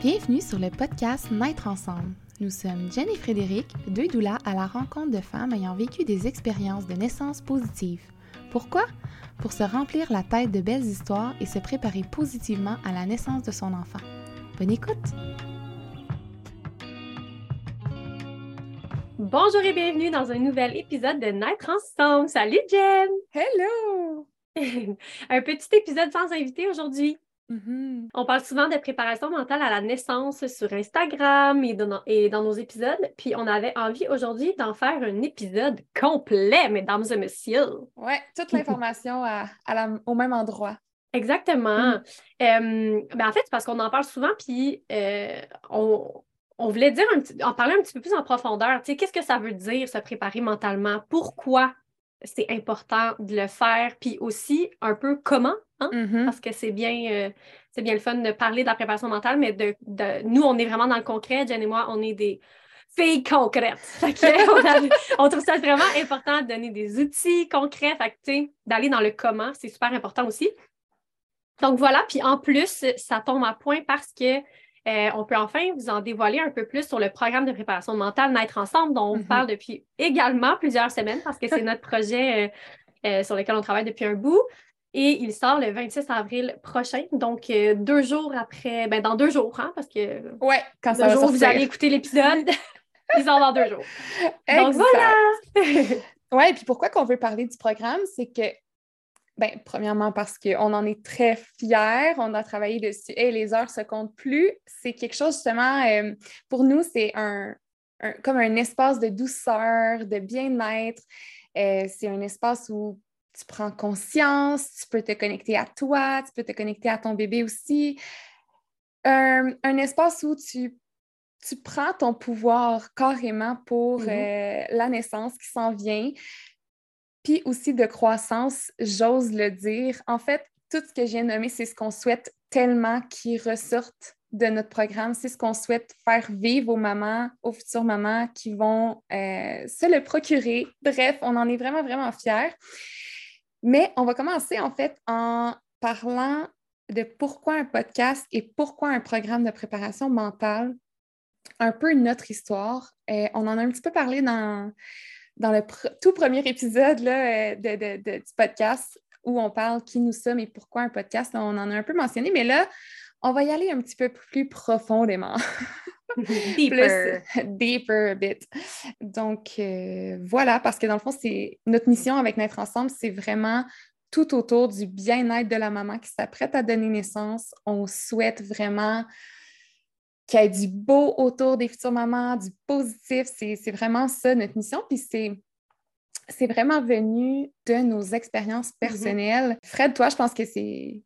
Bienvenue sur le podcast Naître ensemble. Nous sommes Jen et Frédéric, deux doulas à la rencontre de femmes ayant vécu des expériences de naissance positives. Pourquoi? Pour se remplir la tête de belles histoires et se préparer positivement à la naissance de son enfant. Bonne écoute! Bonjour et bienvenue dans un nouvel épisode de Naître ensemble. Salut Jen! Hello! un petit épisode sans invité aujourd'hui. Mm-hmm. On parle souvent de préparation mentale à la naissance sur Instagram et dans, et dans nos épisodes. Puis on avait envie aujourd'hui d'en faire un épisode complet, mesdames et messieurs. Oui, toute l'information au même endroit. Exactement. Mm. Euh, ben, en fait, c'est parce qu'on en parle souvent, puis euh, on, voulait dire en parler un petit peu plus en profondeur. Qu'est-ce que ça veut dire se préparer mentalement? Pourquoi c'est important de le faire? Puis aussi un peu comment Hein? Mm-hmm. parce que c'est bien, euh, c'est bien le fun de parler de la préparation mentale, mais de, nous, on est vraiment dans le concret. Jen et moi, on est des filles concrètes. on, trouve ça vraiment important de donner des outils concrets, d'aller dans le comment, c'est super important aussi. Donc voilà, puis en plus, ça tombe à point parce que euh, on peut enfin vous en dévoiler un peu plus sur le programme de préparation mentale Naître ensemble, dont on mm-hmm. parle depuis également plusieurs semaines parce que c'est notre projet euh, sur lequel on travaille depuis un bout. Et il sort le 26 avril prochain, donc euh, deux jours après, ben dans deux jours, hein, parce que ouais, quand ça va vous allez écouter l'épisode, ils sont dans deux jours. Donc voilà! et puis pourquoi qu'on veut parler du programme, c'est que, ben, premièrement parce qu'on en est très fiers, on a travaillé dessus et les heures se comptent plus. C'est quelque chose justement, euh, pour nous, c'est un, comme un espace de douceur, de bien-être. Euh, c'est un espace où tu prends conscience, tu peux te connecter à toi, tu peux te connecter à ton bébé aussi. Un, espace où tu, tu, prends ton pouvoir carrément pour mm-hmm. euh, la naissance qui s'en vient, puis aussi de croissance, j'ose le dire. En fait, tout ce que j'ai nommé, c'est ce qu'on souhaite tellement qui ressorte de notre programme. C'est ce qu'on souhaite faire vivre aux mamans, aux futures mamans qui vont euh, se le procurer. Bref, on en est vraiment, vraiment fiers. Mais on va commencer en fait en parlant de pourquoi un podcast et pourquoi un programme de préparation mentale, un peu notre histoire. Euh, on en a un petit peu parlé dans, dans le tout premier épisode là, euh, de, du podcast où on parle qui nous sommes et pourquoi un podcast. On en a un peu mentionné, mais là, on va y aller un petit peu plus profondément. deeper. deeper a bit. Donc, euh, voilà, parce que dans le fond, c'est notre mission avec Naître Ensemble, c'est vraiment tout autour du bien-être de la maman qui s'apprête à donner naissance. On souhaite vraiment qu'il y ait du beau autour des futures mamans, du positif. C'est vraiment ça notre mission. Puis c'est c'est vraiment venu de nos expériences mm-hmm. personnelles. Fred, toi, je pense que c'est.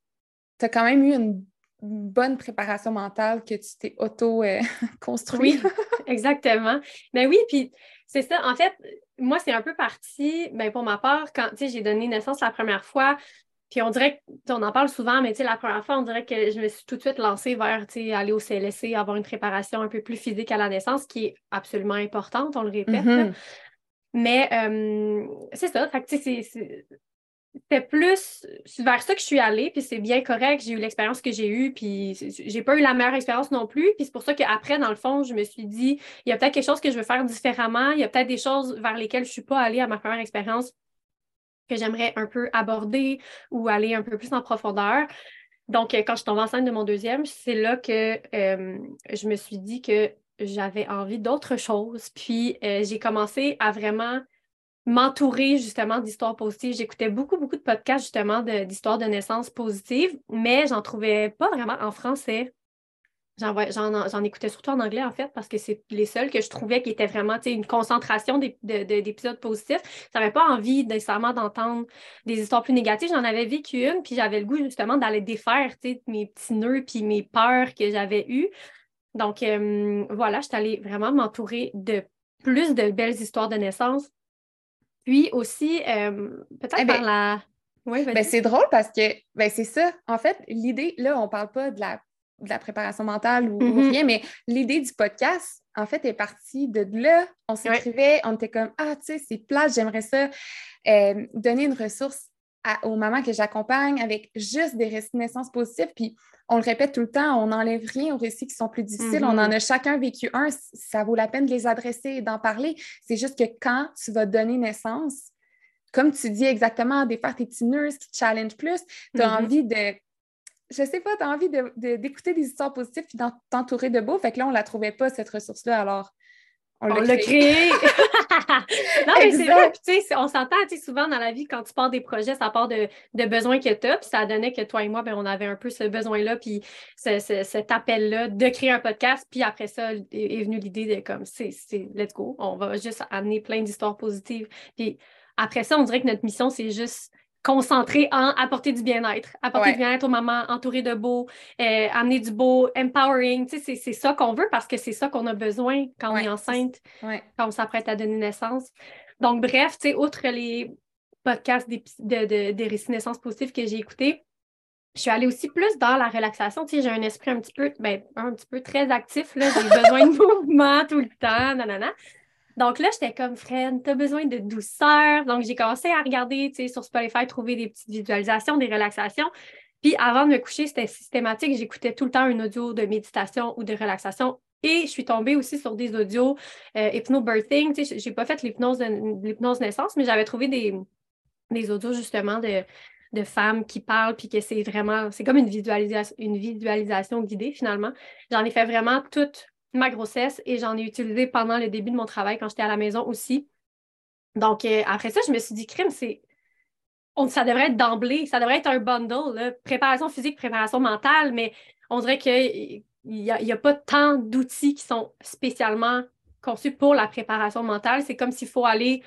Tu as quand même eu une bonne préparation mentale que tu t'es auto-construit. oui, exactement. Mais ben oui, puis c'est ça. En fait, moi, c'est un peu parti, ben, pour ma part, quand j'ai donné naissance la première fois, puis on dirait on en parle souvent, mais la première fois, on dirait que je me suis tout de suite lancée vers aller au CLSC, avoir une préparation un peu plus physique à la naissance, qui est absolument importante, on le répète. Mm-hmm. Mais euh, c'est ça, fait c'est c'était plus vers ça que je suis allée, puis c'est bien correct. J'ai eu l'expérience que j'ai eue, puis j'ai pas eu la meilleure expérience non plus. Puis c'est pour ça qu'après, dans le fond, je me suis dit, il y a peut-être quelque chose que je veux faire différemment. Il y a peut-être des choses vers lesquelles je suis pas allée à ma première expérience que j'aimerais un peu aborder ou aller un peu plus en profondeur. Donc, quand je suis tombée enceinte de mon deuxième, c'est là que euh, je me suis dit que j'avais envie d'autre chose. Puis, euh, j'ai commencé à vraiment m'entourer justement d'histoires positives. J'écoutais beaucoup, beaucoup de podcasts justement d'histoires de, naissance positives, mais j'en trouvais pas vraiment en français. J'en écoutais surtout en anglais, en fait, parce que c'est les seuls que je trouvais qui étaient vraiment une concentration d'épisodes positifs. Je n'avais pas envie nécessairement d'entendre des histoires plus négatives. J'en avais vécu une, puis j'avais le goût justement d'aller défaire mes petits nœuds puis mes peurs que j'avais eues. Donc euh, voilà, je suis allée vraiment m'entourer de plus de belles histoires de naissance puis aussi, euh, peut-être eh par ben, la. Oui, ben c'est drôle parce que ben c'est ça. En fait, l'idée, là, on ne parle pas de la, de la préparation mentale ou, mm-hmm. rien, mais l'idée du podcast, en fait, est partie de là. On s'écrivait, on était comme Ah, tu sais, c'est plat, j'aimerais ça. Euh, donner une ressource aux mamans que j'accompagne avec juste des récits de naissance positifs. Puis on le répète tout le temps, on n'enlève rien aux récits qui sont plus difficiles. On en Mm-hmm. a chacun vécu un. Ça vaut la peine de les adresser et d'en parler. C'est juste que quand tu vas donner naissance, comme tu dis exactement, des faire tes petits nurses qui te challenge plus, tu as Mhm. envie de. Je sais pas, tu as envie de- de- d'écouter des histoires positives puis t'entourer de beau. Fait que là, on la trouvait pas, cette ressource-là. Alors, on On l'a créée. créé. non, mais c'est vrai. Puis, tu sais, on s'entend, tu sais, souvent dans la vie, quand tu pars des projets, ça part de, de besoins que tu as. Puis ça donnait que toi et moi, ben, on avait un peu ce besoin-là, puis ce- ce- cet appel-là de créer un podcast. Puis après ça, est, est venue l'idée de comme, c'est, let's go, on va juste amener plein d'histoires positives. Puis après ça, on dirait que notre mission, c'est juste concentré en apporter du bien-être, apporter Ouais. du bien-être aux mamans, entourer de beau, euh, amener du beau, empowering. Tu sais, c'est, ça qu'on veut parce que c'est ça qu'on a besoin quand on est enceinte Ouais. quand on s'apprête à donner naissance. Donc, bref, tu sais, outre les podcasts d'épi- de, de- des récits de naissance positifs que j'ai écoutés, je suis allée aussi plus dans la relaxation. Tu sais, j'ai un esprit un petit peu, ben, un petit peu très actif. J'ai besoin de mouvement tout le temps, nanana. Donc là, j'étais comme, Fred, t'as besoin de douceur. Donc, j'ai commencé à regarder, sur Spotify, trouver des petites visualisations, des relaxations. Puis avant de me coucher, c'était systématique. J'écoutais tout le temps un audio de méditation ou de relaxation. Et je suis tombée aussi sur des audios euh, hypnobirthing. Sais, j'ai pas fait l'hypnose naissance, mais j'avais trouvé des, des audios justement de, de femmes qui parlent, puis que c'est vraiment, c'est comme une visualisation, une visualisation guidée finalement. J'en ai fait vraiment toute ma grossesse et j'en ai utilisé pendant le début de mon travail quand j'étais à la maison aussi. Donc euh, après ça, je me suis dit, crime, c'est. On, ça devrait être d'emblée, ça devrait être un bundle, là. préparation physique, préparation mentale, mais on dirait qu'il n'y a, il y a pas tant d'outils qui sont spécialement conçus pour la préparation mentale. C'est comme s'il faut aller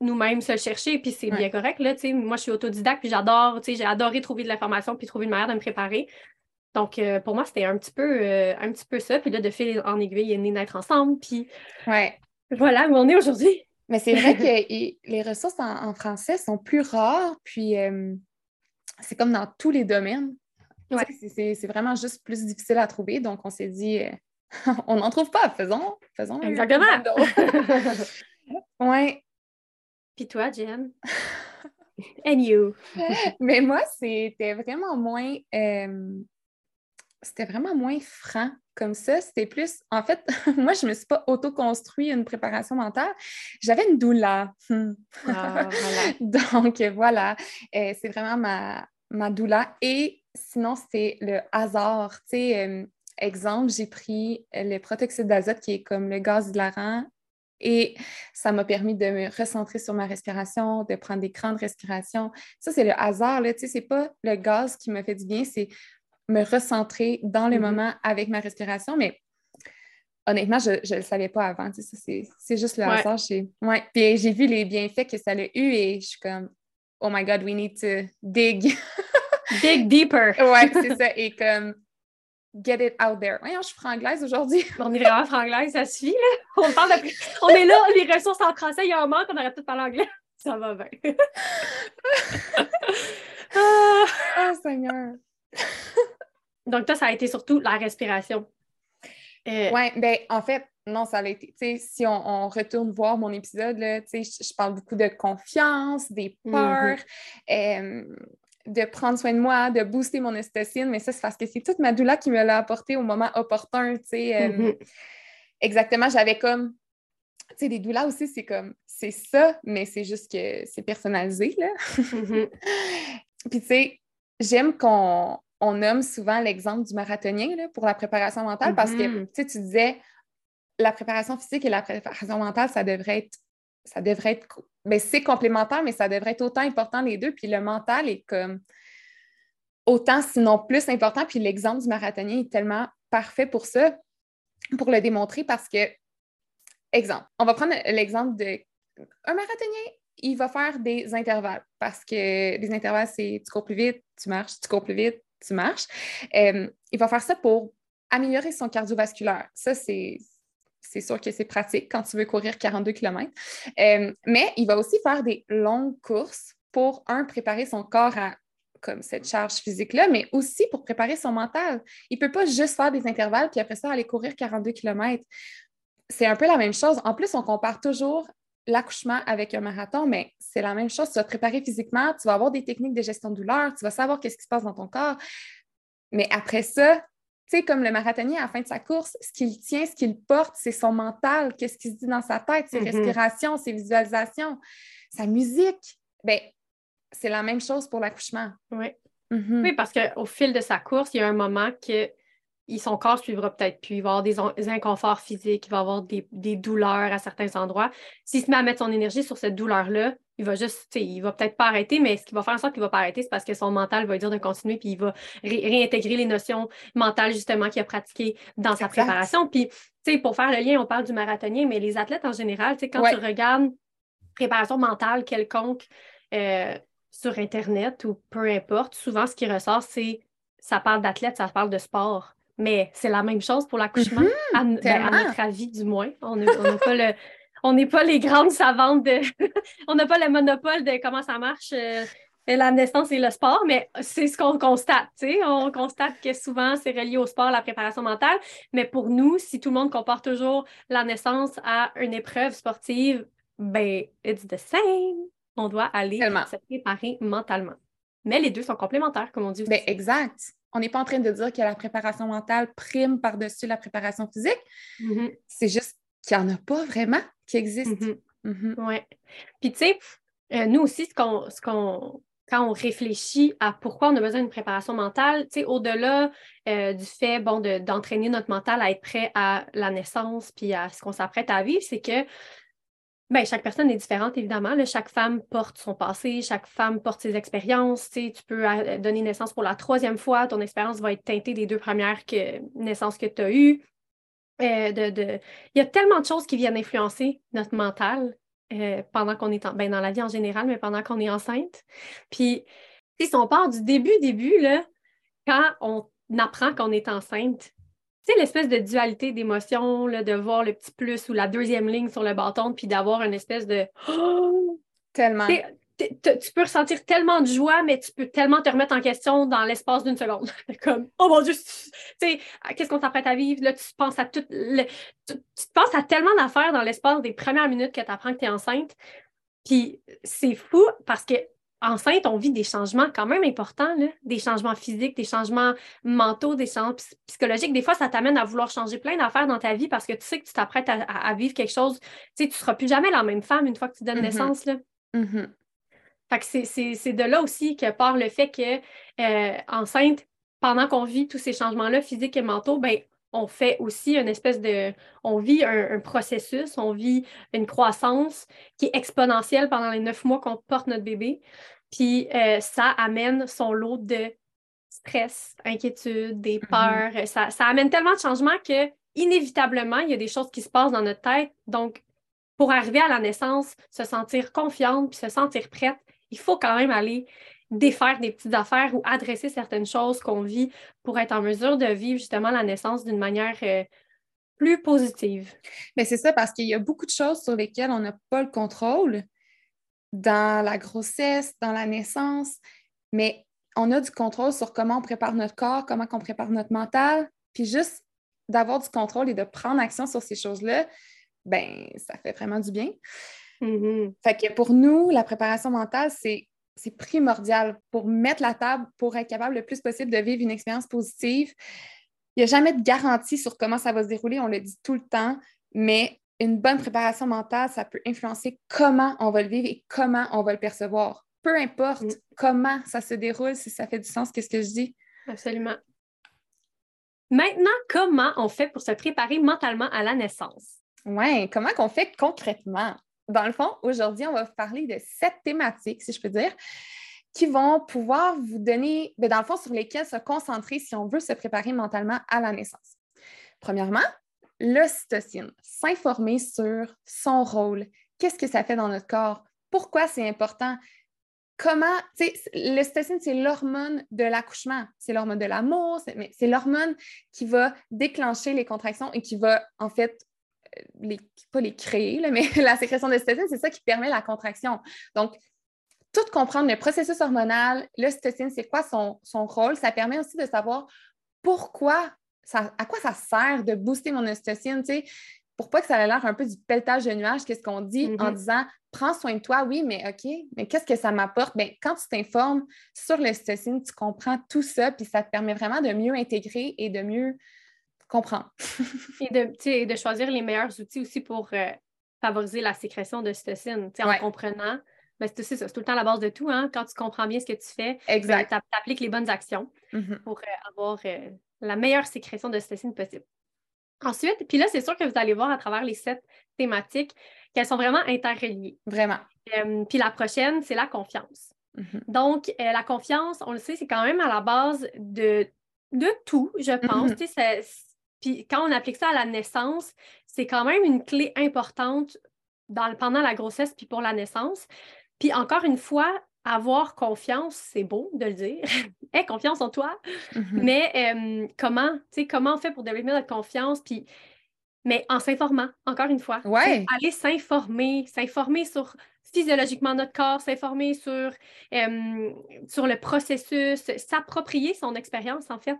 nous-mêmes se le chercher, puis c'est Ouais. bien correct. Là, moi, je suis autodidacte, puis j'adore, j'ai adoré trouver de l'information, puis trouver une manière de me préparer. Donc, euh, pour moi, c'était un petit peu euh, un petit peu ça. Puis là, de fil en aiguille, il est né d'être ensemble. Puis Ouais. voilà où on est aujourd'hui. Mais c'est vrai que les ressources en, en français sont plus rares, puis euh, c'est comme dans tous les domaines. Ouais. c'est- vraiment juste plus difficile à trouver. Donc, on s'est dit, on n'en trouve pas, faisons, faisons un Exactement. Ouais. Puis toi, Jen? And you? Mais moi, c'était vraiment moins. euh, c'était vraiment moins franc comme ça. C'était plus. En fait, moi, je ne me suis pas auto-construit une préparation mentale. J'avais une doula. Hmm. Ah, voilà. Donc, voilà. Euh, c'est vraiment ma, ma doula. Et sinon, c'est le hasard. Tu sais, euh, exemple, j'ai pris le protoxyde d'azote qui est comme le gaz hilarant. Et ça m'a permis de me recentrer sur ma respiration, de prendre des grandes respirations. Ça, c'est le hasard. Là. Tu sais, c'est pas le gaz qui me fait du bien, c'est me recentrer dans le Mhm. moment avec ma respiration. Mais honnêtement, je ne le savais pas avant. Tu sais, ça, c'est, juste le Ouais. hasard. J'ai... Ouais. Puis j'ai vu les bienfaits que ça a eu et je suis comme, oh my God, we need to dig. Dig deeper. ouais, c'est ça. Et comme, get it out there. Voyons, je suis franglaise aujourd'hui. On est vraiment franglaise, ça suffit, là. On parle de... On est là, les ressources en français, il y a un manque, on aurait peut-être parler anglais. Ça va bien. Ah. Oh Seigneur. Donc, toi, ça a été surtout la respiration. Euh, Oui, ben en fait, non, ça a été. Tu sais, si on, on retourne voir mon épisode, là, tu sais, je, parle beaucoup de confiance, des peurs, euh, de prendre soin de moi, de booster mon ocytocine, mais ça, c'est parce que c'est toute ma doula qui me l'a apporté au moment opportun, tu sais. euh, mhm. Exactement, j'avais comme. Tu sais, des doulas aussi, c'est comme. C'est ça, mais c'est juste que c'est personnalisé, là. Mhm. Puis, tu sais, j'aime qu'on on nomme souvent l'exemple du marathonien là, pour la préparation mentale parce que, Mhm. tu sais, tu disais, la préparation physique et la préparation mentale, ça devrait être, ça devrait être, co- ben, c'est complémentaire, mais ça devrait être autant important les deux. Puis le mental est comme autant, sinon plus important. Puis l'exemple du marathonien est tellement parfait pour ça, pour le démontrer parce que, exemple, on va prendre l'exemple de un marathonien, il va faire des intervalles parce que les intervalles, c'est tu cours plus vite, tu marches, tu cours plus vite, tu marches. Euh, il va faire ça pour améliorer son cardiovasculaire. Ça, c'est. Sûr que c'est pratique quand tu veux courir 42 km. Euh, mais il va aussi faire des longues courses pour, un, préparer son corps à comme cette charge physique-là, mais aussi pour préparer son mental. Il ne peut pas juste faire des intervalles puis après ça aller courir 42 km. C'est un peu la même chose. En plus, on compare toujours l'accouchement avec un marathon, mais c'est la même chose. Tu vas te préparer physiquement, tu vas avoir des techniques de gestion de douleur, tu vas savoir qu'est-ce qui se passe dans ton corps. Mais après ça, tu sais, comme le marathonnier à la fin de sa course, ce qu'il tient, ce qu'il porte, c'est son mental, qu'est-ce qu'il se dit dans sa tête, ses mm-hmm. respirations, ses visualisations, sa musique. Ben, c'est la même chose pour l'accouchement. Oui. Mm-hmm. Oui, parce qu'au fil de sa course, il y a un moment que son corps ne suivra peut-être plus. Il va avoir des, inconforts physiques, il va avoir des, douleurs à certains endroits. S'il se met à mettre son énergie sur cette douleur-là, il va juste, il va peut-être pas arrêter, mais ce qui va faire en sorte qu'il va pas arrêter, c'est parce que son mental va lui dire de continuer, puis il va réintégrer les notions mentales, justement, qu'il a pratiquées dans sa préparation. Puis, tu sais, pour faire le lien, on parle du marathonien, mais les athlètes en général, tu sais, quand tu regardes préparation mentale quelconque euh, sur Internet ou peu importe, souvent, ce qui ressort, c'est ça parle d'athlète, ça parle de sport. Mais c'est la même chose pour l'accouchement, ben, à, notre avis du moins. On n'a pas le, on n'est pas les grandes savantes de. on n'a pas le monopole de comment ça marche. Euh, la naissance et le sport, mais c'est ce qu'on constate. On constate que souvent, c'est relié au sport, la préparation mentale. Mais pour nous, si tout le monde compare toujours la naissance à une épreuve sportive, ben, it's the same. On doit aller se préparer mentalement. Mais les deux sont complémentaires, comme on dit. Ben, exact. On n'est pas en train de dire que la préparation mentale prime par-dessus la préparation physique. Mm-hmm. C'est juste qu'il n'y en a pas vraiment qui existe. Mm-hmm. Mm-hmm. Oui. Puis, tu sais, euh, nous aussi, ce qu'on, ce qu'on, quand on réfléchit à pourquoi on a besoin d'une préparation mentale, tu sais, au-delà euh, du fait, bon, d'entraîner notre mental à être prêt à la naissance puis à ce qu'on s'apprête à vivre, c'est que Bien, chaque personne est différente, évidemment. Chaque femme porte son passé, chaque femme porte ses expériences. Tu, peux euh, donner naissance pour la troisième fois, ton expérience va être teintée des deux premières naissances que tu as eues. Euh, Il y a tellement de choses qui viennent influencer notre mental euh, pendant qu'on est ben, dans la vie en général, mais pendant qu'on est enceinte. Puis, si on part du début, début, quand on apprend qu'on est enceinte, tu sais, l'espèce de dualité d'émotions, de voir le petit plus ou la deuxième ligne sur le bâton, puis d'avoir une espèce de. Tellement tu peux ressentir tellement de joie, mais tu peux tellement te remettre en question dans l'espace d'une seconde. Comme, oh mon Dieu, tu sais, qu'est-ce qu'on s'apprête à vivre? Là, tu penses à tout. tu, penses à tellement d'affaires dans l'espace des premières minutes que tu apprends que tu es enceinte. Puis c'est fou parce que enceinte, on vit des changements quand même importants, des changements physiques, des changements mentaux, des changements psychologiques. Des fois, ça t'amène à vouloir changer plein d'affaires dans ta vie parce que tu sais que tu t'apprêtes à, vivre quelque chose. Tu sais, tu ne seras plus jamais la même femme une fois que tu donnes mm-hmm. naissance. Là. Mm-hmm. Fait que c'est de là aussi que part le fait que euh, enceinte, pendant qu'on vit tous ces changements-là, physiques et mentaux, ben, on fait aussi une espèce de. On vit un, processus, on vit une croissance qui est exponentielle pendant les neuf mois qu'on porte notre bébé. Puis euh, ça amène son lot de stress, inquiétude, des mm-hmm. peurs. ça, ça amène tellement de changements que inévitablement, il y a des choses qui se passent dans notre tête. Donc, pour arriver à la naissance, se sentir confiante puis se sentir prête, il faut quand même aller défaire des petites affaires ou adresser certaines choses qu'on vit pour être en mesure de vivre justement la naissance d'une manière euh, plus positive. Mais c'est ça parce qu'il y a beaucoup de choses sur lesquelles on n'a pas le contrôle dans la grossesse, dans la naissance, mais on a du contrôle sur comment on prépare notre corps, comment on prépare notre mental, puis juste d'avoir du contrôle et de prendre action sur ces choses-là, ben ça fait vraiment du bien. Mm-hmm. Fait que pour nous, la préparation mentale, c'est primordial pour mettre la table, pour être capable le plus possible de vivre une expérience positive. Il n'y a jamais de garantie sur comment ça va se dérouler, on le dit tout le temps, mais une bonne préparation mentale, ça peut influencer comment on va le vivre et comment on va le percevoir. Peu importe mm. comment ça se déroule, si ça fait du sens, qu'est-ce que je dis? Absolument. Maintenant, comment on fait pour se préparer mentalement à la naissance? Oui, comment qu'on fait concrètement? Dans le fond, aujourd'hui, on va vous parler de sept thématiques, si je peux dire, qui vont pouvoir vous donner, ben, dans le fond, sur lesquelles se concentrer si on veut se préparer mentalement à la naissance. Premièrement, l'ocytocine, s'informer sur son rôle, qu'est-ce que ça fait dans notre corps, pourquoi c'est important, comment, tu sais, l'ocytocine, c'est l'hormone de l'accouchement, c'est l'hormone de l'amour, c'est l'hormone qui va déclencher les contractions et qui va, en fait, les, pas les créer, mais la sécrétion d'ocytocine, c'est ça qui permet la contraction. Donc, tout comprendre le processus hormonal, l'ocytocine, c'est quoi son, rôle, ça permet aussi de savoir pourquoi, ça, à quoi ça sert de booster mon ocytocine. pour pas que ça ait l'air un peu du pelletage de nuages, qu'est-ce qu'on dit en Mhm. disant prends soin de toi, oui, mais OK, mais qu'est-ce que ça m'apporte? Bien, quand tu t'informes sur l'ocytocine, tu comprends tout ça, puis ça te permet vraiment de mieux intégrer et de mieux comprendre. Et de, de choisir les meilleurs outils aussi pour euh, favoriser la sécrétion de cytocine. Ouais. En comprenant, ben, c'est aussi ça, c'est tout le temps la base de tout. Hein? Quand tu comprends bien ce que tu fais, Exact. tu appliques les bonnes actions Mhm. pour euh, avoir euh, la meilleure sécrétion de cytocine possible. Ensuite, puis là, c'est sûr que vous allez voir à travers les sept thématiques qu'elles sont vraiment interreliées. Vraiment. Euh, puis la prochaine, c'est la confiance. Mhm. Donc, euh, la confiance, on le sait, c'est quand même à la base de, de tout, je pense. Mhm. Sais, ça- Puis quand on applique ça à la naissance, c'est quand même une clé importante dans, pendant la grossesse puis pour la naissance. Puis encore une fois, avoir confiance, c'est beau de le dire. Aie confiance en toi. Mhm. Mais euh, comment, tu sais, comment on fait pour développer notre confiance? Puis, mais en s'informant, encore une fois. Ouais. Aller s'informer, s'informer sur physiologiquement notre corps, s'informer sur, euh, sur le processus, s'approprier son expérience, en fait.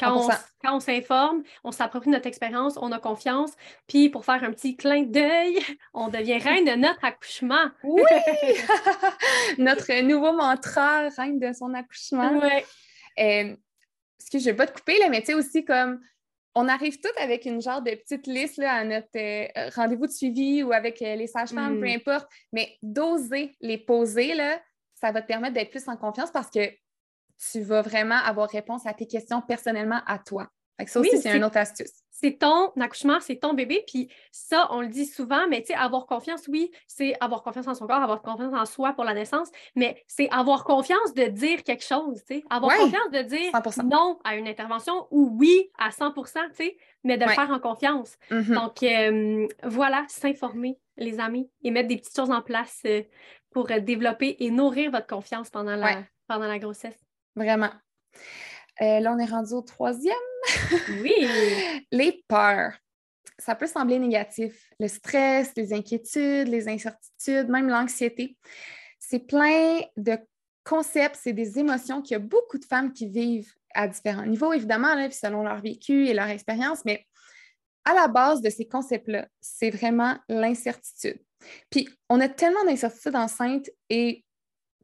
Quand on, 100%. quand on s'informe, on s'approprie notre expérience, on a confiance. Puis pour faire un petit clin d'œil, on devient reine de notre accouchement. Oui! Notre nouveau mantra, reine de son accouchement. Ouais. Euh, excuse, je vais pas te couper, là, mais tu sais aussi comme on arrive toutes avec une genre de petite liste là, à notre euh, rendez-vous de suivi ou avec euh, les sages-femmes, Mm. peu importe, mais d'oser les poser, là, ça va te permettre d'être plus en confiance parce que tu vas vraiment avoir réponse à tes questions personnellement à toi. Ça aussi, c'est c'est- une autre astuce. c'est ton accouchement, c'est ton bébé. Puis ça, on le dit souvent, mais tu sais, avoir confiance, oui, c'est avoir confiance en son corps, avoir confiance en soi pour la naissance, mais c'est avoir confiance de dire quelque chose, tu sais. Avoir Ouais, confiance de dire 100%. non à une intervention ou oui à 100 tu sais, mais de le faire en confiance. Mhm. Donc, euh, voilà, s'informer, les amis, et mettre des petites choses en place euh, pour euh, développer et nourrir votre confiance pendant la, Ouais. pendant la grossesse. Vraiment. Euh, là, on est rendu au troisième. Oui! Les peurs. Ça peut sembler négatif. Le stress, les inquiétudes, les incertitudes, même l'anxiété. C'est plein de concepts, c'est des émotions qu'il y a beaucoup de femmes qui vivent à différents niveaux, évidemment, là, selon leur vécu et leur expérience, mais à la base de ces concepts-là, c'est vraiment l'incertitude. Puis, on a tellement d'incertitudes enceintes et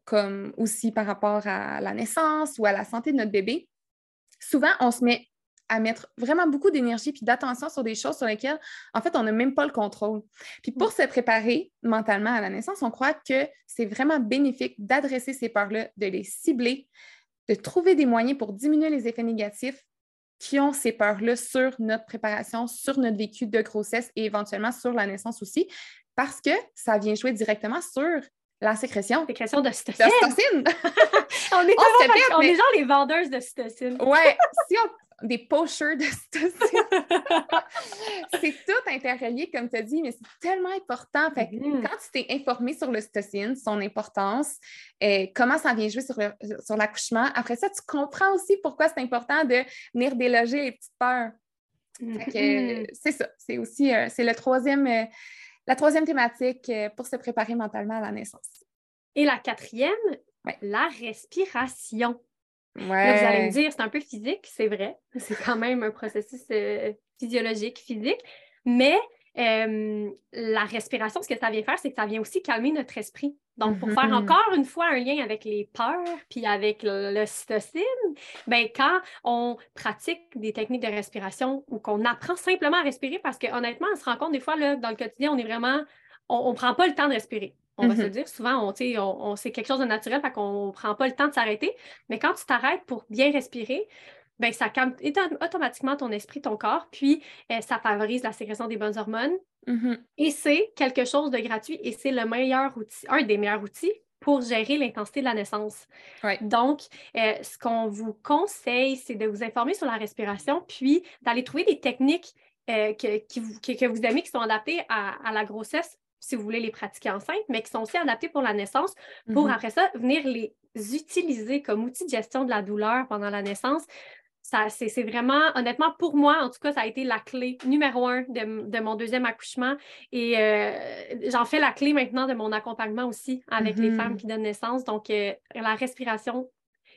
comme aussi par rapport à la naissance ou à la santé de notre bébé, souvent, on se met à mettre vraiment beaucoup d'énergie puis d'attention sur des choses sur lesquelles, en fait, on n'a même pas le contrôle. Puis pour se préparer mentalement à la naissance, on croit que c'est vraiment bénéfique d'adresser ces peurs-là, de les cibler, de trouver des moyens pour diminuer les effets négatifs qui ont ces peurs-là sur notre préparation, sur notre vécu de grossesse et éventuellement sur la naissance aussi, parce que ça vient jouer directement sur la sécrétion Sécrétion de cytocine. On est, On répète, on est genre les vendeuses de cytocine. Ouais, si on des pocheurs d'ocytocine. c'est tout interrelié, comme tu as dit, mais c'est tellement important. Fait que Mhm. quand tu t'es informé sur l'ocytocine, son importance, euh, comment ça vient jouer sur, le- sur l'accouchement, après ça, tu comprends aussi pourquoi c'est important de venir déloger les petites peurs. Fait que, euh, c'est ça. C'est aussi euh, c'est le troisième, euh, la troisième thématique euh, pour se préparer mentalement à la naissance. Et la quatrième, Ouais. la respiration. Ouais. Là, vous allez me dire, c'est un peu physique, c'est vrai. C'est quand même un processus euh, physiologique, physique. Mais euh, la respiration, ce que ça vient faire, c'est que ça vient aussi calmer notre esprit. Donc, pour Mhm. faire encore une fois un lien avec les peurs, puis avec le- l'ocytocine, ben quand on pratique des techniques de respiration ou qu'on apprend simplement à respirer, parce que honnêtement, on se rend compte des fois, là, dans le quotidien, on est vraiment, on ne prend pas le temps de respirer. On va se le dire, souvent, on, on, on- c'est quelque chose de naturel, fait qu'on ne prend pas le temps de s'arrêter. Mais quand tu t'arrêtes pour bien respirer, ben, ça calme autom- automatiquement ton esprit, ton corps, puis euh, ça favorise la sécrétion des bonnes hormones. Mhm. Et c'est quelque chose de gratuit et c'est le meilleur outil, un des meilleurs outils pour gérer l'intensité de la naissance. Ouais. Donc, euh, ce qu'on vous conseille, c'est de vous informer sur la respiration, puis d'aller trouver des techniques euh, que, qui vous, que, que vous aimez qui sont adaptées à, à la grossesse, si vous voulez les pratiquer enceinte, mais qui sont aussi adaptées pour la naissance, pour Mhm. après ça venir les utiliser comme outil de gestion de la douleur pendant la naissance. C'est, vraiment, honnêtement, pour moi, en tout cas, ça a été la clé numéro un de, de mon deuxième accouchement. Et euh, j'en fais la clé maintenant de mon accompagnement aussi avec les Mhm. femmes qui donnent naissance. Donc, euh, la respiration,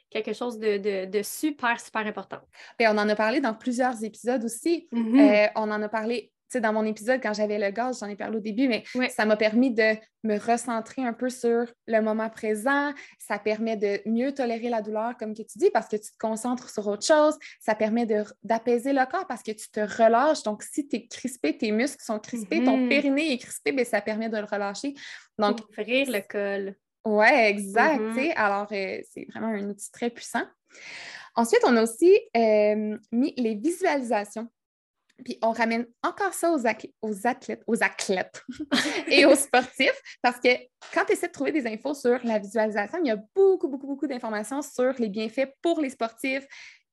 quelque chose de, de- de super, super important. On en a parlé dans plusieurs épisodes aussi. Mhm. Euh, on en a parlé sais, dans mon épisode, quand j'avais le gaz, j'en ai parlé au début, mais Ouais. ça m'a permis de me recentrer un peu sur le moment présent. Ça permet de mieux tolérer la douleur, comme que tu dis, parce que tu te concentres sur autre chose. Ça permet d'apaiser le corps parce que tu te relâches. Donc, si tu es crispé, tes muscles sont crispés, ton Mhm. périnée est crispé, bien, ça permet de le relâcher. Donc, Ouvrir le col. Ouais, exact. Mhm. sais. Alors, euh, c'est vraiment un outil très puissant. Ensuite, on a aussi euh, mis les visualisations. Puis on ramène encore ça aux, athlè- aux athlètes, aux et aux sportifs, parce que quand tu essaies de trouver des infos sur la visualisation, il y a beaucoup, beaucoup, beaucoup d'informations sur les bienfaits pour les sportifs.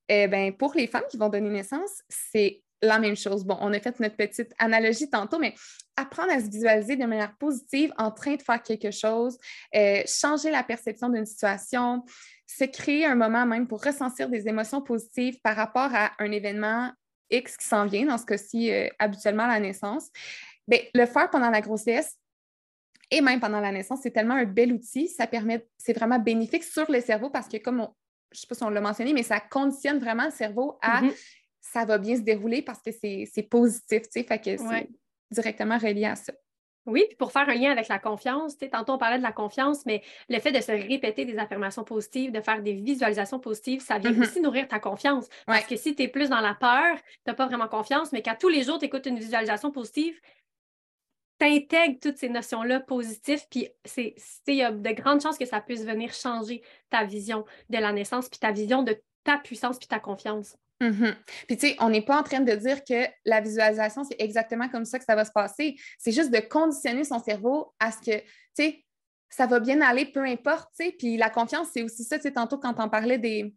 Eh ben, pour les femmes qui vont donner naissance, c'est la même chose. Bon, on a fait notre petite analogie tantôt, mais apprendre à se visualiser de manière positive en train de faire quelque chose, euh, changer la perception d'une situation, se créer un moment même pour ressentir des émotions positives par rapport à un événement X qui s'en vient, dans ce cas-ci, euh, habituellement la naissance. Bien, le faire pendant la grossesse et même pendant la naissance, c'est tellement un bel outil. Ça permet, c'est vraiment bénéfique sur le cerveau parce que, comme on, je ne sais pas si on l'a mentionné, mais ça conditionne vraiment le cerveau à Mhm. ça va bien se dérouler parce que c'est c'est positif, tu sais, fait que c'est Ouais. directement relié à ça. Oui, puis pour faire un lien avec la confiance, tu sais, tantôt on parlait de la confiance, mais le fait de se répéter des affirmations positives, de faire des visualisations positives, ça vient Mhm. aussi nourrir ta confiance. Parce que si tu es plus dans la peur, tu n'as pas vraiment confiance, mais qu'à tous les jours, tu écoutes une visualisation positive, tu intègres toutes ces notions-là positives, puis il y a de grandes chances que ça puisse venir changer ta vision de la naissance, puis ta vision de ta puissance, puis ta confiance. Mhm. Puis, tu sais, on n'est pas en train de dire que la visualisation, c'est exactement comme ça que ça va se passer. C'est juste de conditionner son cerveau à ce que, tu sais, ça va bien aller, peu importe, tu sais. Puis la confiance, c'est aussi ça, tu sais, tantôt quand on parlait des.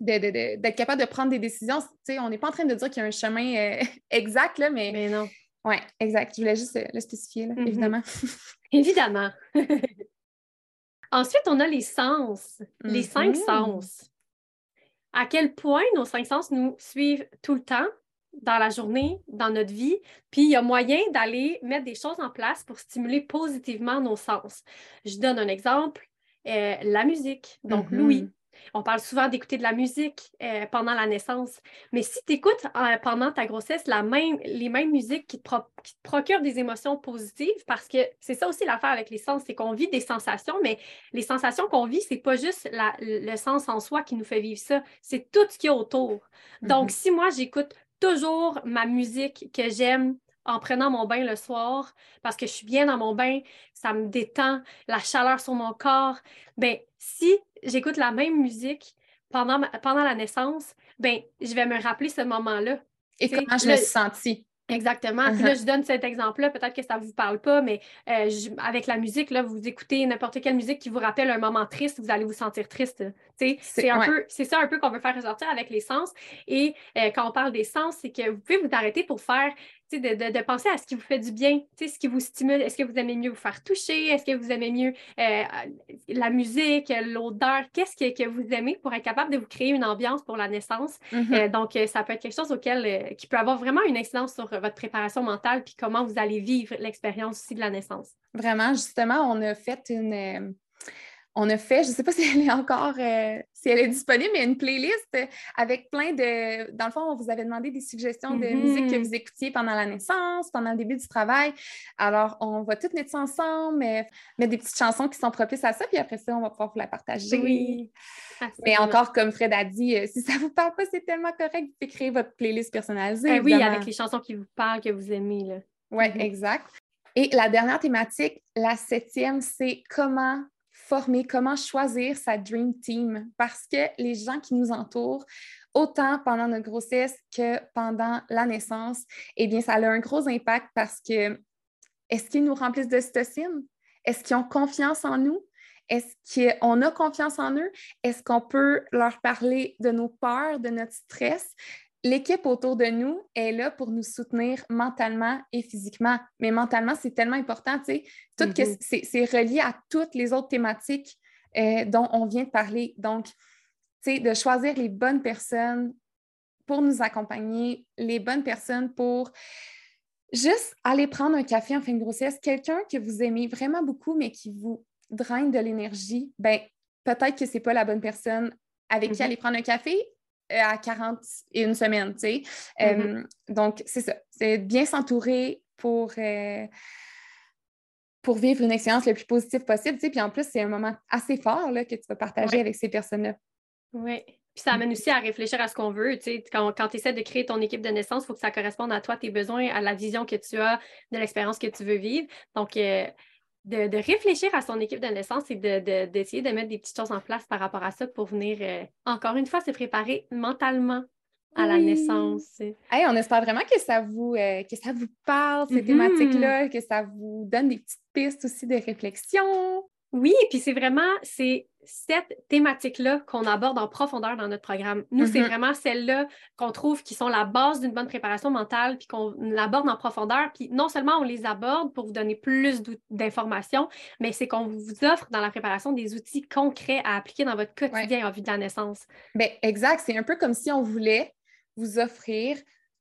de- de- de- d'être capable de prendre des décisions, tu sais, on n'est pas en train de dire qu'il y a un chemin euh, exact, là, mais. Mais non. Oui, exact. Je voulais juste euh, le spécifier, là, Mhm. évidemment. Évidemment. Ensuite, on a les sens, les cinq Mhm. sens. À quel point nos cinq sens nous suivent tout le temps dans la journée, dans notre vie, puis il y a moyen d'aller mettre des choses en place pour stimuler positivement nos sens. Je donne un exemple, euh, la musique, donc Mhm. l'ouïe. On parle souvent d'écouter de la musique euh, pendant la naissance, mais si tu écoutes pendant ta grossesse la même, les mêmes musiques qui te, pro- qui te procurent des émotions positives, parce que c'est ça aussi l'affaire avec les sens, c'est qu'on vit des sensations, mais les sensations qu'on vit, c'est pas juste la- le sens en soi qui nous fait vivre ça, c'est tout ce qu'il y a autour. Donc, Mhm. si moi, j'écoute toujours ma musique que j'aime en prenant mon bain le soir, parce que je suis bien dans mon bain, ça me détend, la chaleur sur mon corps, ben si j'écoute la même musique pendant, ma- pendant la naissance, ben je vais me rappeler ce moment-là. Et comment je le- me suis sentie. Exactement. Puis Uh-huh. là, je donne cet exemple-là. Peut-être que ça ne vous parle pas, mais euh, je- avec la musique, là, vous écoutez n'importe quelle musique qui vous rappelle un moment triste, vous allez vous sentir triste. C'est- ouais. ça un peu qu'on veut faire ressortir avec les sens. Et euh, quand on parle des sens, c'est que vous pouvez vous arrêter pour faire, de, de- de penser à ce qui vous fait du bien, ce qui vous stimule. Est-ce que vous aimez mieux vous faire toucher? Est-ce que vous aimez mieux euh, la musique, l'odeur? Qu'est-ce que, que vous aimez pour être capable de vous créer une ambiance pour la naissance? Mhm. Euh, donc, euh, ça peut être quelque chose auquel, euh, qui peut avoir vraiment une incidence sur votre préparation mentale puis comment vous allez vivre l'expérience aussi de la naissance. Vraiment, justement, on a fait une. On a fait, je ne sais pas si elle est encore, euh, si elle est disponible, mais une playlist avec plein de. Dans le fond, on vous avait demandé des suggestions de musique que vous écoutiez pendant la naissance, pendant le début du travail. Alors, on va toutes mettre ça ensemble, mettre des petites chansons qui sont propices à ça, puis après ça, on va pouvoir vous la partager. Mais absolument. encore, comme Fred a dit, euh, si ça ne vous parle pas, c'est tellement correct, vous pouvez créer votre playlist personnalisée. Euh, oui, avec les chansons qui vous parlent, que vous aimez. Oui, Mhm. exact. Et la dernière thématique, la septième, c'est comment former, comment choisir sa Dream Team. Parce que les gens qui nous entourent, autant pendant notre grossesse que pendant la naissance, eh bien, ça a un gros impact parce que est-ce qu'ils nous remplissent d'ocytocine? Est-ce qu'ils ont confiance en nous? Est-ce qu'on a confiance en eux? Est-ce qu'on peut leur parler de nos peurs, de notre stress? L'équipe autour de nous est là pour nous soutenir mentalement et physiquement. Mais mentalement, c'est tellement important, tu sais. Tout Mhm. c'est c'est relié à toutes les autres thématiques euh, dont on vient de parler. Donc, tu sais, de choisir les bonnes personnes pour nous accompagner, les bonnes personnes pour juste aller prendre un café en fin de grossesse, quelqu'un que vous aimez vraiment beaucoup, mais qui vous draine de l'énergie, ben peut-être que c'est pas la bonne personne avec qui Mhm. aller prendre un café. À 41 semaines, tu sais. Mm-hmm. donc, c'est ça. C'est bien s'entourer pour, pour vivre une expérience le plus positive possible, tu sais. Puis en plus, c'est un moment assez fort là, que tu vas partager avec ces personnes-là. Oui. Puis ça amène aussi à réfléchir à ce qu'on veut. Tu sais, quand, quand tu essaies de créer ton équipe de naissance, il faut que ça corresponde à toi, tes besoins, à la vision que tu as de l'expérience que tu veux vivre. Donc, euh, de, réfléchir à son équipe de naissance et d'essayer de, mettre des petites choses en place par rapport à ça pour venir, euh, encore une fois, se préparer mentalement à la naissance. Hey, on espère vraiment que ça vous, euh, que ça vous parle, ces mm-hmm. thématiques-là, que ça vous donne des petites pistes aussi de réflexion. Oui, puis c'est vraiment c'est cette thématique-là qu'on aborde en profondeur dans notre programme. Nous, c'est mm-hmm. vraiment celle-là qu'on trouve qui sont la base d'une bonne préparation mentale, puis qu'on l'aborde en profondeur. Puis non seulement on les aborde pour vous donner plus d'informations, mais c'est qu'on vous offre dans la préparation des outils concrets à appliquer dans votre quotidien en vue de la naissance. Bien, exact. C'est un peu comme si on voulait vous offrir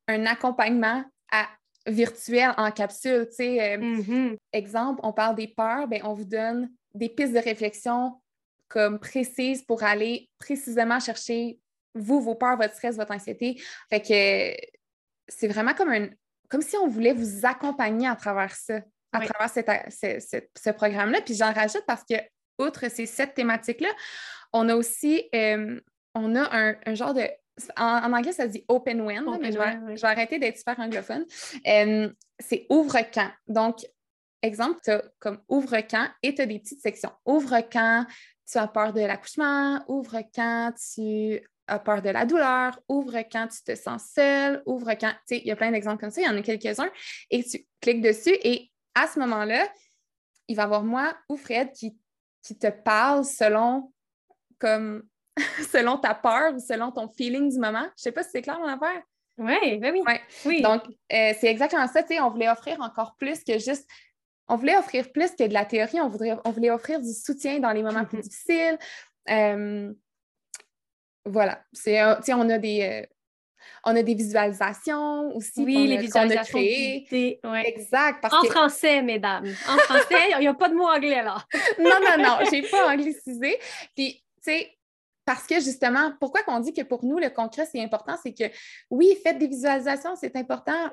un accompagnement à virtuel en capsule. Tu sais, euh, mm-hmm. Exemple, on parle des peurs, bien, on vous donne des pistes de réflexion comme précises pour aller précisément chercher vous, vos peurs, votre stress, votre anxiété. Fait que c'est vraiment comme un comme si on voulait vous accompagner à travers ça, à travers ce, programme-là. Puis j'en rajoute parce que, outre ces sept thématiques-là, on a aussi euh, on a un, genre de. En, anglais, ça se dit open wind, mais je vais, arrêter d'être super anglophone. Euh, c'est ouvre-camp. Donc, exemple, tu as comme ouvre quand et tu as des petites sections. Ouvre quand tu as peur de l'accouchement, ouvre quand tu as peur de la douleur, ouvre quand tu te sens seul, ouvre quand, tu sais, il y a plein d'exemples comme ça, il y en a quelques-uns, et tu cliques dessus et à ce moment-là, il va y avoir moi ou Fred qui, qui te parle selon comme selon ta peur ou selon ton feeling du moment. Je sais pas si c'est clair mon affaire. Oui, ben oui. oui. Donc, euh, c'est exactement ça. Tu sais, on voulait offrir encore plus que juste on voulait offrir plus que de la théorie, on, voudrait, on voulait offrir du soutien dans les moments plus mhm. difficiles. Euh, voilà, c'est on a des euh, on a des visualisations aussi. Oui, les visualisations. A Exact. en français, mesdames. En français, il n'y a pas de mot anglais là. non, non, non, je n'ai pas anglicisé. Puis, tu sais, parce que justement, pourquoi qu'on dit que pour nous, le concret, c'est important, c'est que oui, faites des visualisations, c'est important,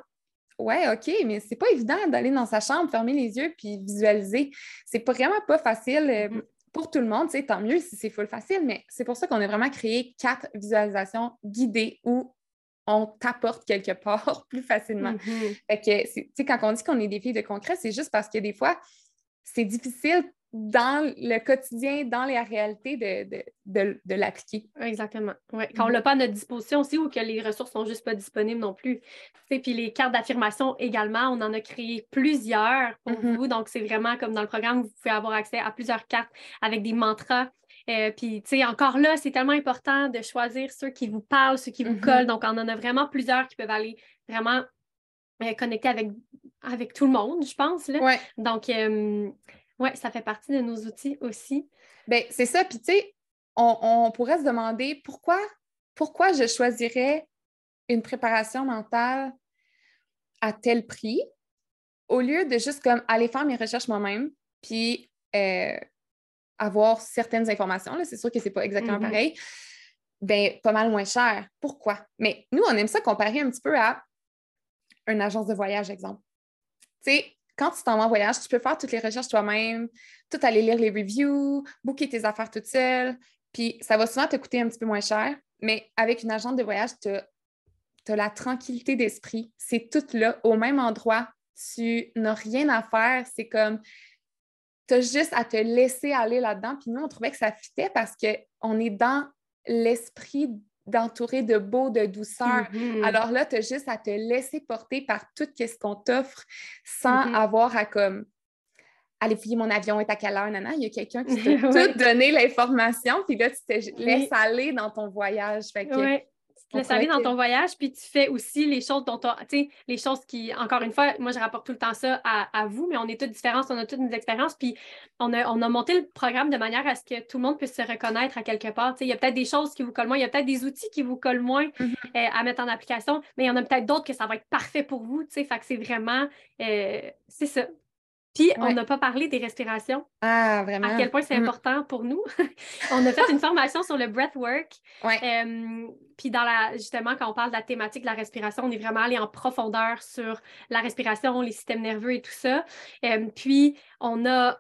Ouais, OK, mais c'est pas évident d'aller dans sa chambre, fermer les yeux puis visualiser. C'est vraiment pas facile euh, pour tout le monde. Tant mieux si c'est full facile, mais c'est pour ça qu'on a vraiment créé quatre visualisations guidées où on t'apporte quelque part plus facilement. Fait que, quand on dit qu'on est des filles de concret, c'est juste parce que des fois, c'est difficile dans le quotidien, dans la réalité de, de, l'appliquer. Exactement. Ouais. Quand on ne l'a pas à notre disposition aussi ou que les ressources ne sont juste pas disponibles non plus. Et puis les cartes d'affirmation également, on en a créé plusieurs pour mm-hmm. vous. Donc, c'est vraiment comme dans le programme, vous pouvez avoir accès à plusieurs cartes avec des mantras. Euh, puis, tu sais, encore là, c'est tellement important de choisir ceux qui vous parlent, ceux qui vous mm-hmm. collent. Donc, on en a vraiment plusieurs qui peuvent aller vraiment euh, connecter avec, avec tout le monde, je pense. Là. Donc, euh, oui, ça fait partie de nos outils aussi. Bien, c'est ça. Puis, tu sais, on, pourrait se demander pourquoi, pourquoi je choisirais une préparation mentale à tel prix au lieu de juste comme aller faire mes recherches moi-même, puis euh, avoir certaines informations. C'est sûr que ce n'est pas exactement mm-hmm. pareil. Bien, pas mal moins cher. Pourquoi? Mais nous, on aime ça comparer un petit peu à une agence de voyage, exemple. Tu sais, quand tu t'en vas en voyage, tu peux faire toutes les recherches toi-même, tout aller lire les reviews, booker tes affaires toute seule, puis ça va souvent te coûter un petit peu moins cher, mais avec une agente de voyage, tu as, la tranquillité d'esprit. C'est tout là, au même endroit. Tu n'as rien à faire. C'est comme, tu as juste à te laisser aller là-dedans. Puis nous, on trouvait que ça fitait parce qu'on est dans l'esprit d'entourer de beau, de douceur. Mm-hmm. Alors là, tu as juste à te laisser porter par tout ce qu'on t'offre sans mm-hmm. avoir à comme aller fouiller mon avion est à quelle heure, nana. Il y a quelqu'un qui t'a tout donné l'information, puis là, tu te laisses aller dans ton voyage. Fait que, tu laisses aller dans ton voyage, puis tu fais aussi les choses dont tu sais, les choses qui, encore une fois, moi, je rapporte tout le temps ça à, vous, mais on est toutes différentes, on a toutes nos expériences, puis on a, on a monté le programme de manière à ce que tout le monde puisse se reconnaître à quelque part. Tu sais, il y a peut-être des choses qui vous collent moins, il y a peut-être des outils qui vous collent moins mm-hmm. euh, à mettre en application, mais il y en a peut-être d'autres que ça va être parfait pour vous, tu sais, fait que c'est vraiment, euh, c'est ça. Puis, on n'a pas parlé des respirations. Ah, vraiment? À quel point c'est mm. important pour nous. on a fait une formation sur le breathwork. Ouais. puis, dans la, justement, quand on parle de la thématique de la respiration, on est vraiment allé en profondeur sur la respiration, les systèmes nerveux et tout ça. puis, on a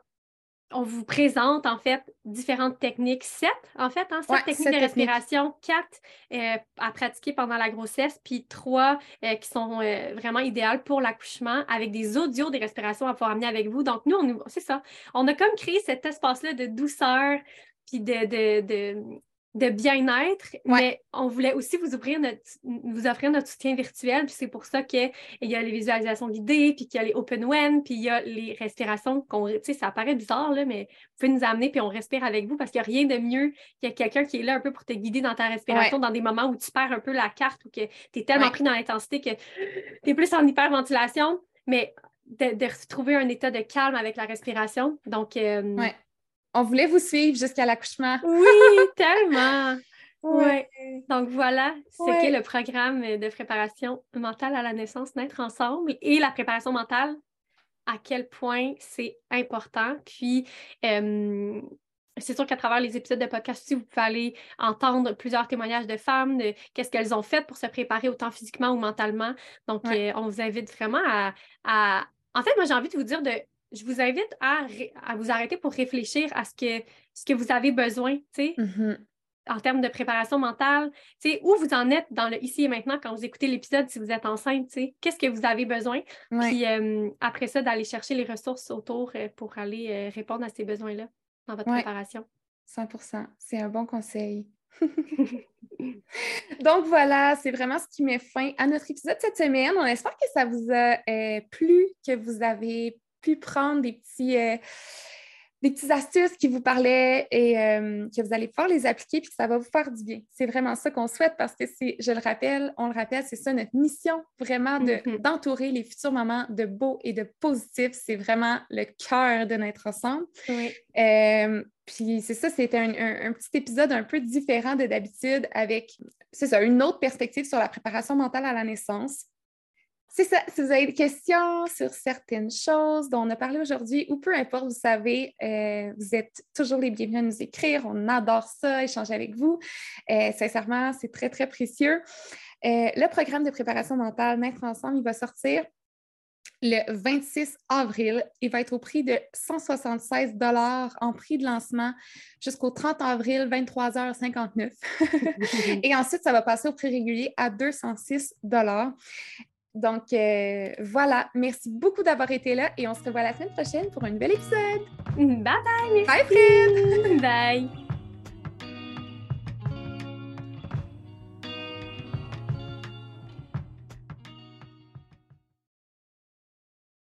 on vous présente en fait différentes techniques, sept en fait, hein, sept techniques de respiration, quatre euh, à pratiquer pendant la grossesse, puis trois euh, qui sont euh, vraiment idéales pour l'accouchement avec des audios des respirations à pouvoir amener avec vous. Donc, nous, on, c'est ça, on a comme créé cet espace-là de douceur, puis de, de, de bien-être, mais on voulait aussi vous, ouvrir notre, vous offrir notre soutien virtuel. Puis c'est pour ça qu'il y a les visualisations guidées, puis qu'il y a les open when, puis il y a les respirations. Tu sais, ça paraît bizarre, là, mais vous pouvez nous amener, puis on respire avec vous parce qu'il n'y a rien de mieux qu'il y a quelqu'un qui est là un peu pour te guider dans ta respiration dans des moments où tu perds un peu la carte ou que tu es tellement pris dans l'intensité que tu es plus en hyperventilation. Mais de, de retrouver un état de calme avec la respiration. Donc, euh, on voulait vous suivre jusqu'à l'accouchement. Oui, tellement. Oui. Donc voilà, c'est qui le programme de préparation mentale à la naissance, naître ensemble et la préparation mentale, à quel point c'est important. Puis, euh, c'est sûr qu'à travers les épisodes de podcast aussi, vous pouvez aller entendre plusieurs témoignages de femmes, de qu'est-ce qu'elles ont fait pour se préparer autant physiquement ou mentalement. Donc, euh, on vous invite vraiment à, à... En fait, moi, j'ai envie de vous dire de je vous invite à, vous arrêter pour réfléchir à ce que, ce que vous avez besoin, tu sais, mm-hmm. en termes de préparation mentale, tu sais, où vous en êtes dans le ici et maintenant quand vous écoutez l'épisode, si vous êtes enceinte, tu sais, qu'est-ce que vous avez besoin, puis euh, après ça, d'aller chercher les ressources autour euh, pour aller euh, répondre à ces besoins-là dans votre préparation. 100% c'est un bon conseil. Donc voilà, c'est vraiment ce qui met fin à notre épisode cette semaine. On espère que ça vous a plu, que vous avez pu prendre des petits, euh, des petites astuces qui vous parlaient et euh, que vous allez pouvoir les appliquer puis que ça va vous faire du bien. C'est vraiment ça qu'on souhaite parce que c'est, je le rappelle, on le rappelle, c'est ça notre mission, vraiment de, mm-hmm. d'entourer les futurs moments de beau et de positif. C'est vraiment le cœur de notre ensemble. Euh, puis c'est ça, c'était un, petit épisode un peu différent de d'habitude avec, c'est ça, une autre perspective sur la préparation mentale à la naissance. C'est ça. Si vous avez des questions sur certaines choses dont on a parlé aujourd'hui, ou peu importe, vous savez, euh, vous êtes toujours les bienvenus à nous écrire. On adore ça, échanger avec vous. Euh, sincèrement, c'est très, très précieux. Euh, le programme de préparation mentale Naître ensemble, il va sortir le 26 avril. Il va être au prix de 176 en prix de lancement jusqu'au 30 avril, 23h59. Et ensuite, ça va passer au prix régulier à 206 donc euh, voilà, merci beaucoup d'avoir été là et on se revoit la semaine prochaine pour un nouvel épisode. Bye bye. Bye Fred. bye.